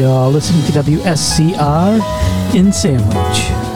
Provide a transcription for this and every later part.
Uh, You're listening to WSCR in Sandwich.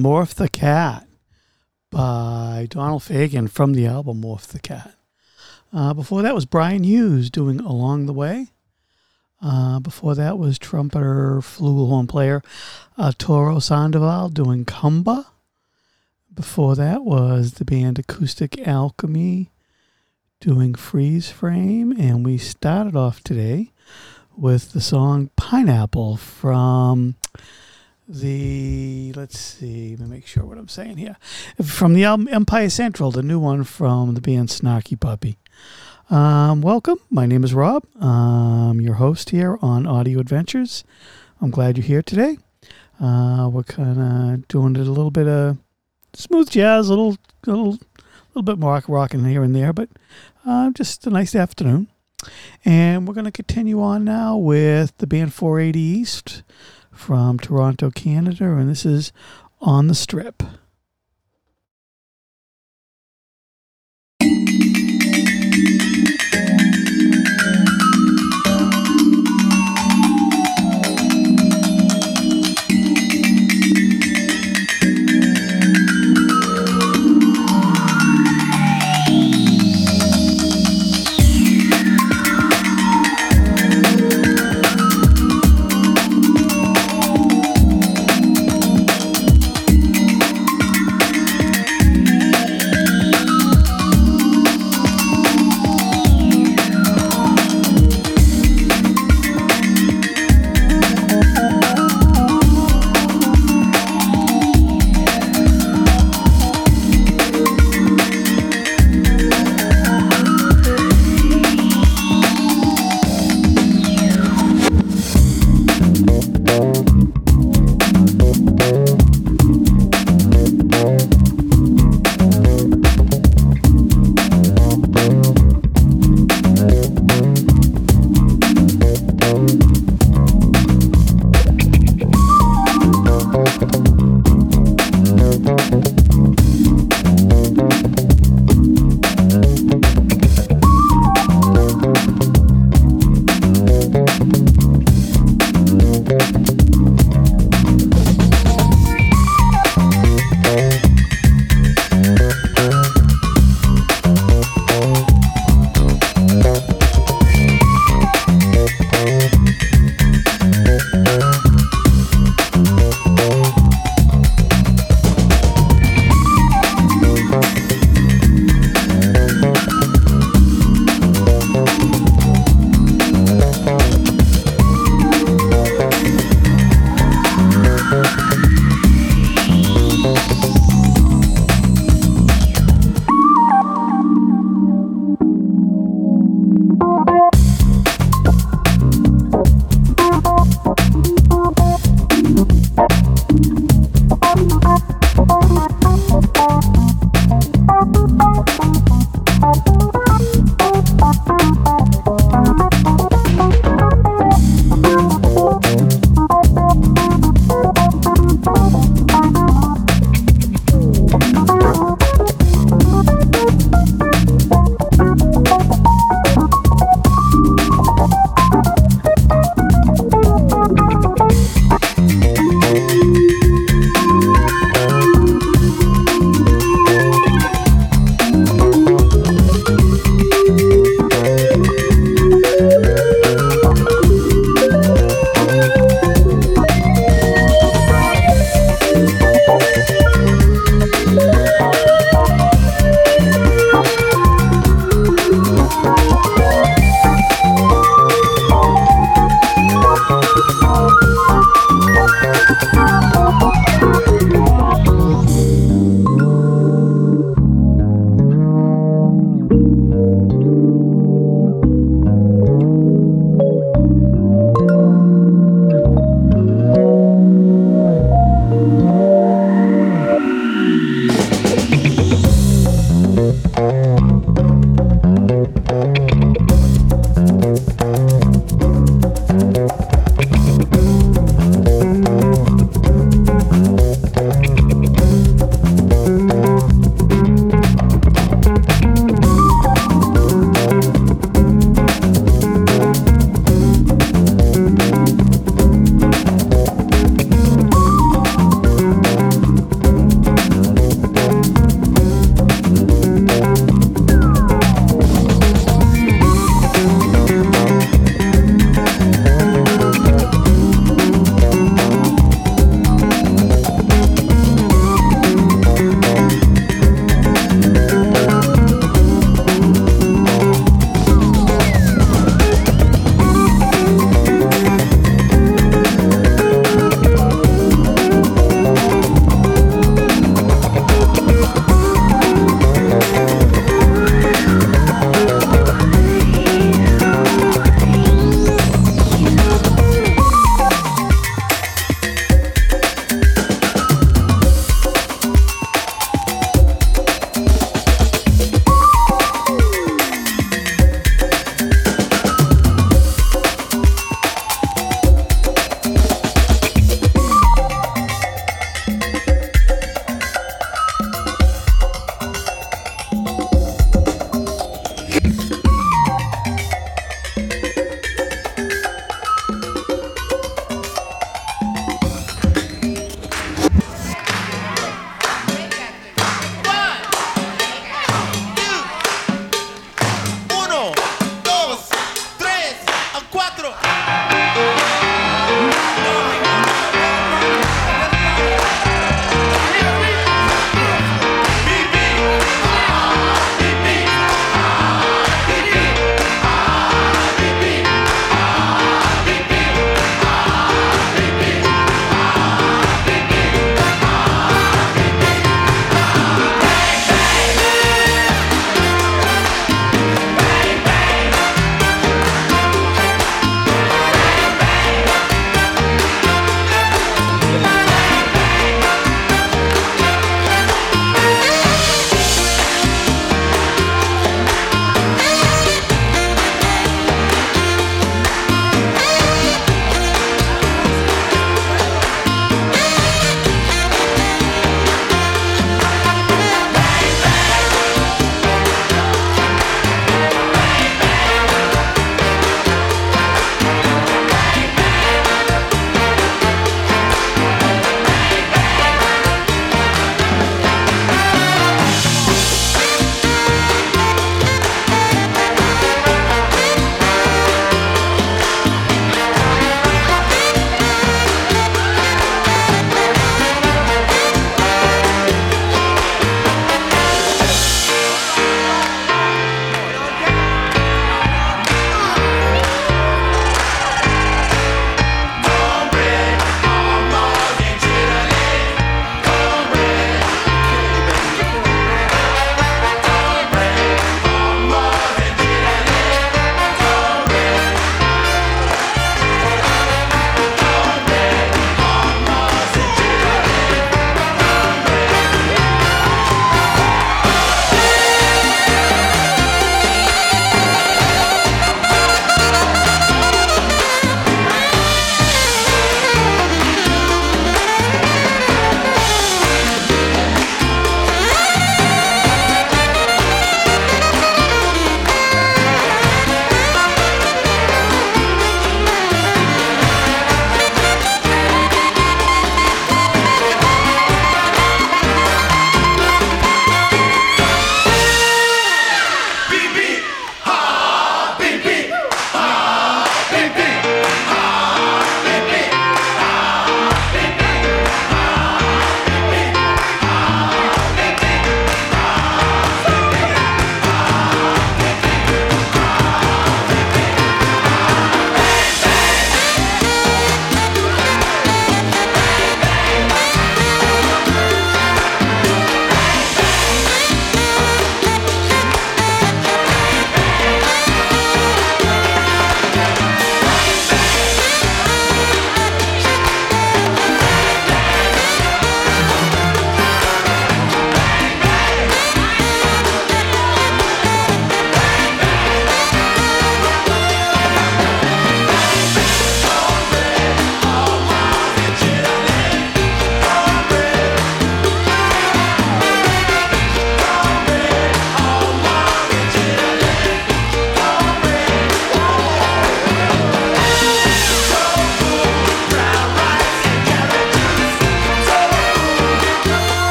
Morph the Cat by Donald Fagen from the album Morph the Cat. Uh, before that was Brian Hughes doing Along the Way. Uh, before that was trumpeter, flugelhorn player uh, Toro Sandoval doing Cumba. Before that was the band Acoustic Alchemy doing Freeze Frame. And we started off today with the song Pineapple from the let's see, let me make sure what I'm saying here. From the album Empire Central, the new one from the band Snarky Puppy. Um, welcome. My name is Rob. I'm your host here on Audio Adventures. I'm glad you're here today. Uh, we're kind of doing a little bit of smooth jazz, a little, little, little bit more rocking here and there, but uh, just a nice afternoon. And we're going to continue on now with the band 480 East from Toronto, Canada, and this is On the Strip.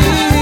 you.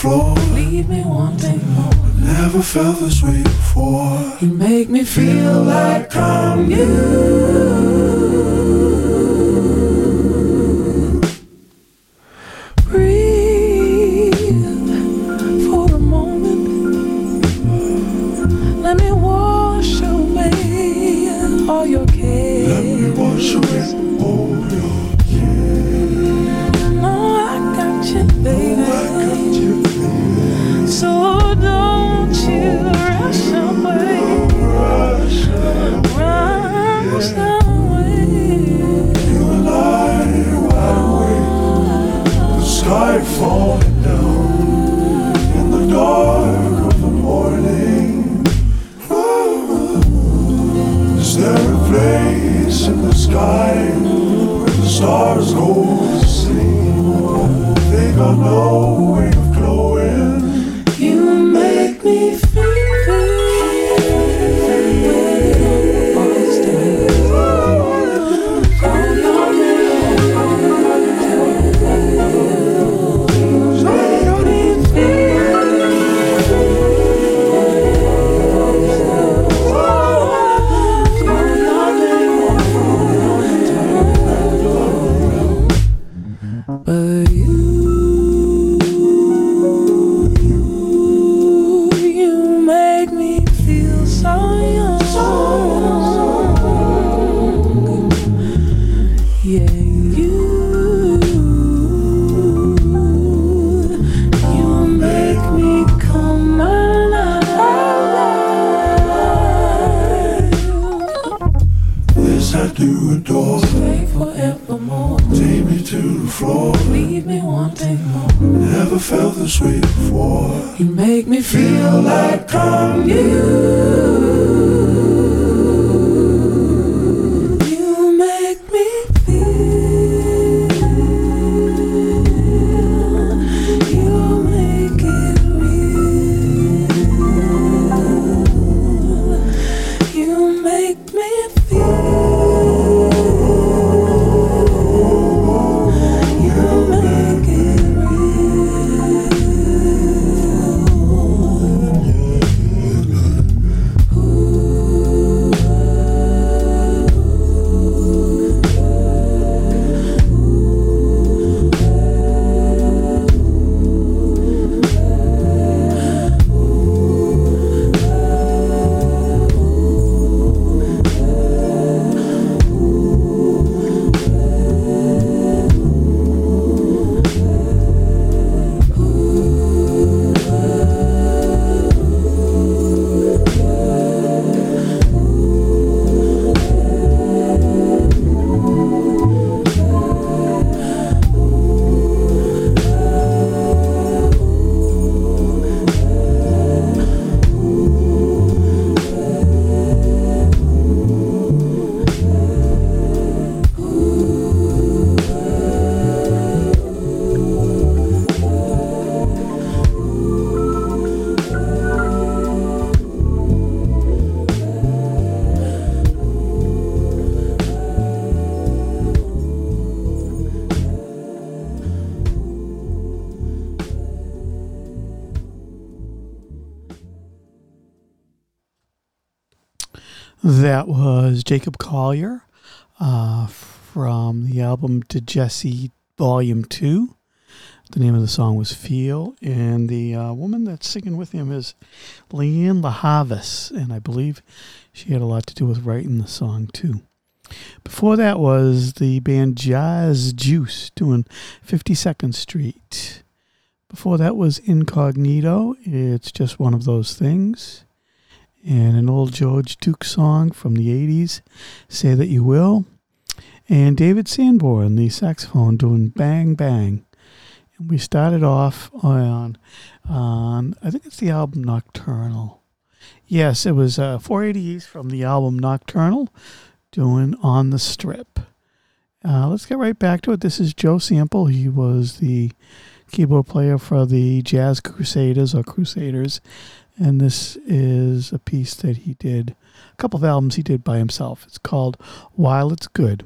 floor. Leave me wanting more. Never felt this way before. That was Jacob Collier uh, from the album To Jesse Volume 2. The name of the song was Feel, and the uh, woman that's singing with him is Lianne La Havas, and I believe she had a lot to do with writing the song too. Before that was the band Jazz Juice doing 52nd Street. Before that was Incognito, It's Just One of Those Things and an old George Duke song from the 80s, Say That You Will, and David Sanborn, the saxophone, doing Bang Bang. And we started off on, on I think it's the album Nocturnal. Yes, it was uh, 480 East from the album Nocturnal, doing On the Strip. Uh, let's get right back to it. This is Joe Sample. He was the keyboard player for the Jazz Crusaders or Crusaders and this is a piece that he did, a couple of albums he did by himself. It's called While It's Good.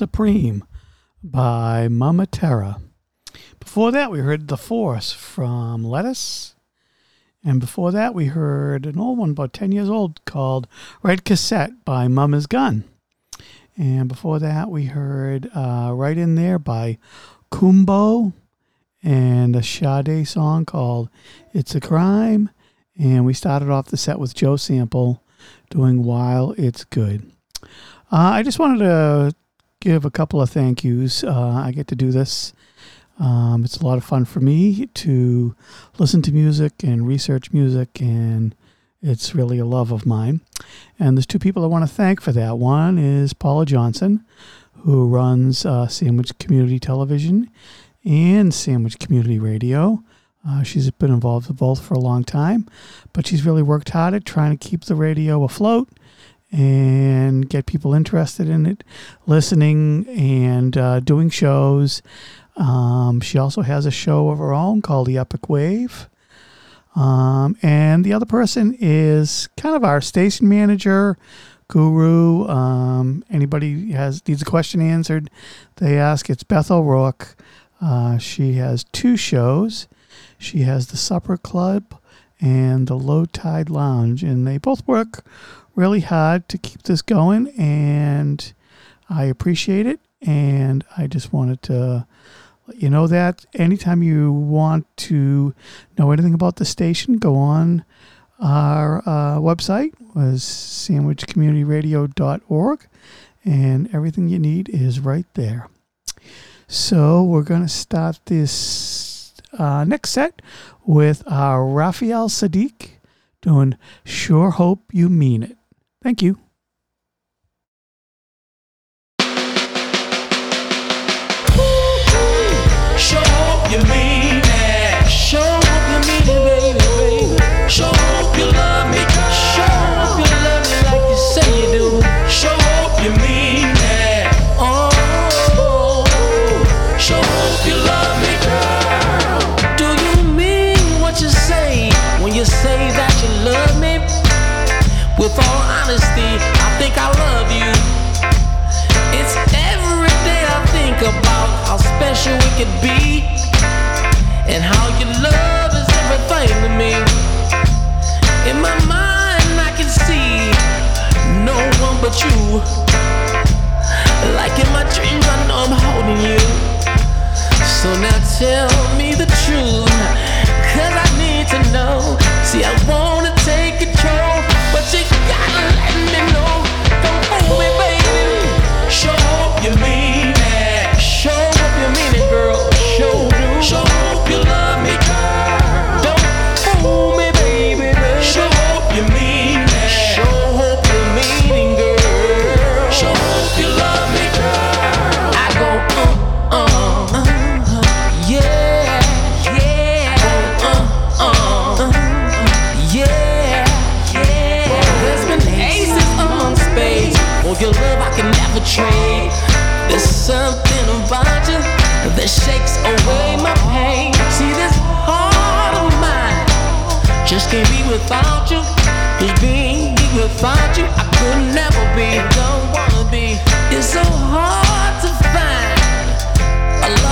Supreme by Mama Terra. Before that, we heard The Force from Lettuce. And before that, we heard an old one, about 10 years old, called Red Cassette by Mama's Gun. And before that, we heard uh, Right in There by Kumbo and a Sade song called It's a Crime. And we started off the set with Joe Sample doing While It's Good. Uh, I just wanted to give a couple of thank yous. Uh, I get to do this. Um, it's a lot of fun for me to listen to music and research music, and it's really a love of mine. And there's two people I want to thank for that. One is Paula Johnson, who runs uh, Sandwich Community Television and Sandwich Community Radio. Uh, she's been involved with both for a long time, but she's really worked hard at trying to keep the radio afloat and get people interested in it, listening and uh, doing shows. Um, she also has a show of her own called The Epic Wave. Um, and the other person is kind of our station manager, guru. Um, anybody has needs a question answered, they ask. It's Beth O'Rourke. Uh, she has two shows. She has the Supper Club and the Low Tide Lounge, and they both work really hard to keep this going, and I appreciate it. And I just wanted to let you know that anytime you want to know anything about the station, go on our uh, website was sandwichcommunityradio.org and everything you need is right there. So we're going to start this uh, next set with our Raphael Saadiq doing Sure Hope You Mean It. Thank you. So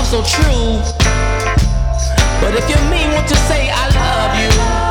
so true. But if you mean what you say, I love you.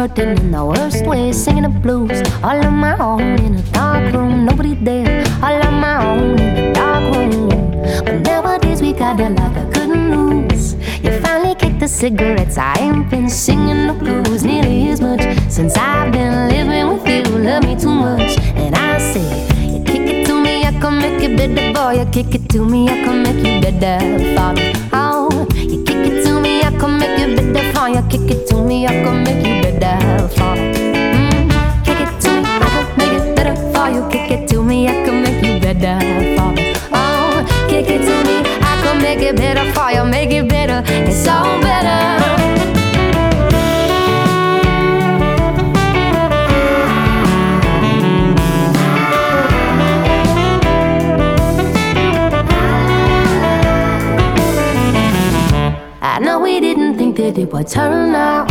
Hurting in the worst way. Singing the blues all on my own in a dark room. Nobody there, all on my own in a dark room. But nowadays we got a lot of good news. You finally kicked the cigarettes. I ain't been singing the blues nearly as much since I've been living with you. Love me too much, and I say. You kick it to me, I can make it better, boy. You kick it to me, I can make you better, father. For you. Kick it to me, I can make you better, father. Mm, kick it to me, I can make it better for you. Kick it to me, I can make you better, father. Oh, kick it to me, I can make it better for you, make it better. It's all better. That it would turn out.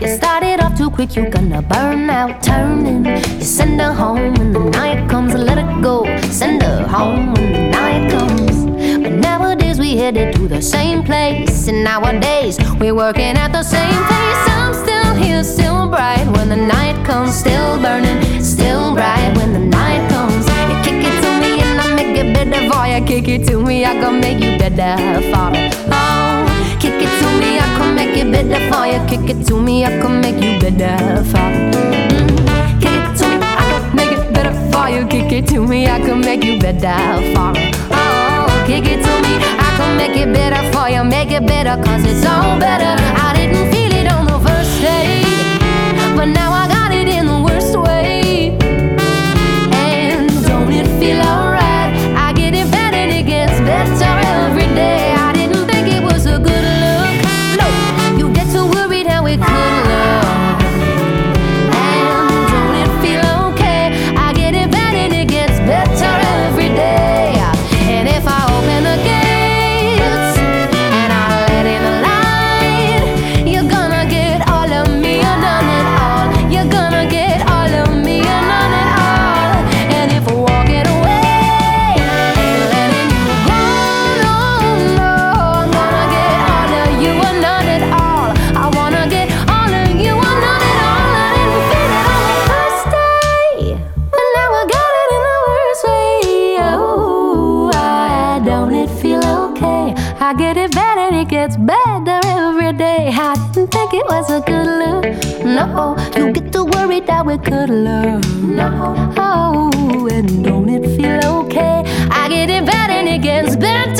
You started off too quick, you're gonna burn out. Turning, you send her home when the night comes. Let it go, send her home when the night comes. But nowadays we headed to the same place. And nowadays we're working at the same place. I'm still here, still bright when the night comes. Still burning, still bright when the night comes. You kick it to me and I make it better for you. Kick it to me, I can make you better for it. Oh, it better for you. Kick it to me, I can make you better for it. Mm, kick it to me, I can make it better for you. Kick it to me, I can make you better for. Oh, kick it to me, I can make it better for you. Make it better, cause it's all better. I didn't feel it on the first day, but now I got it in the worst way. And don't it feel alright? I get it better and it gets better we could learn. Oh, and don't it feel okay? I get it better and it gets better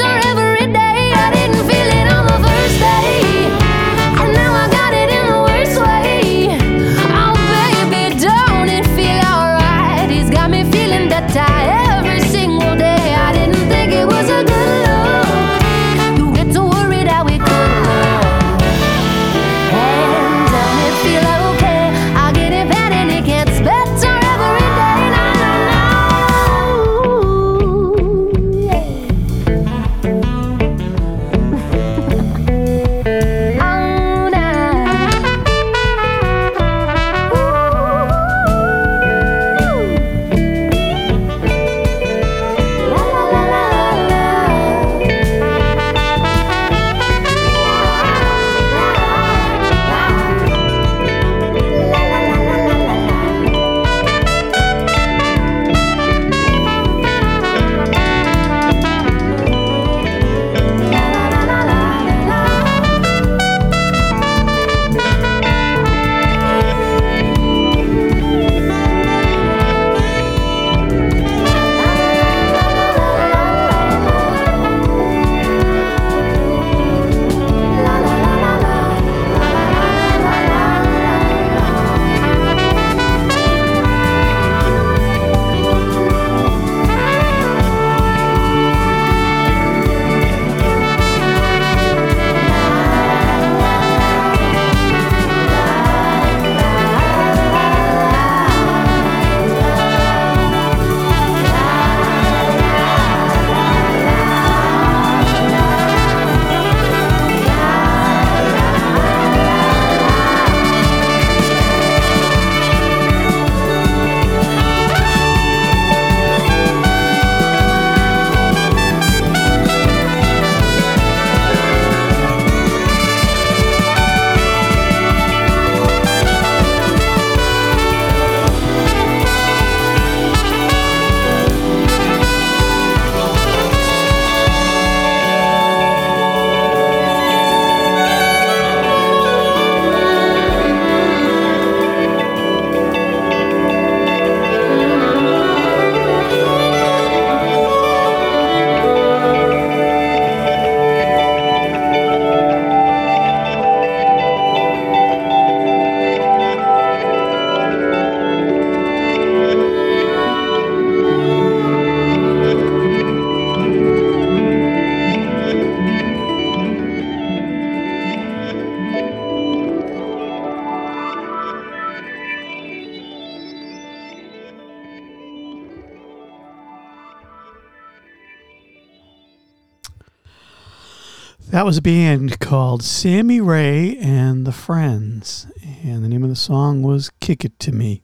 was a band called Sammy Rae and the Friends, and the name of the song was Kick It To Me.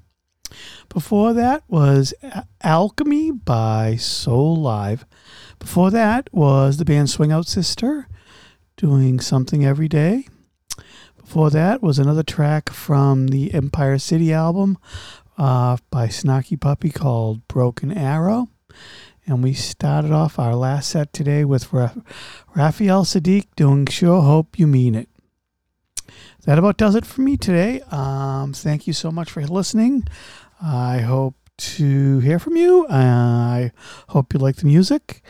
Before that was Alchemy by Soulive. Before that was the band Swing Out Sister doing Something Every Day. Before that was another track from the Empire City album uh, by Snarky Puppy called Broken Arrow. And we started off our last set today with Ra- Raphael Saadiq doing Sure Hope You Mean It. That about does it for me today. Um, thank you so much for listening. I hope to hear from you. I hope you like the music.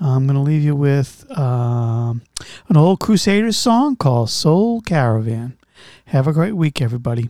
I'm going to leave you with um, an old Crusaders song called Soul Caravan. Have a great week, everybody.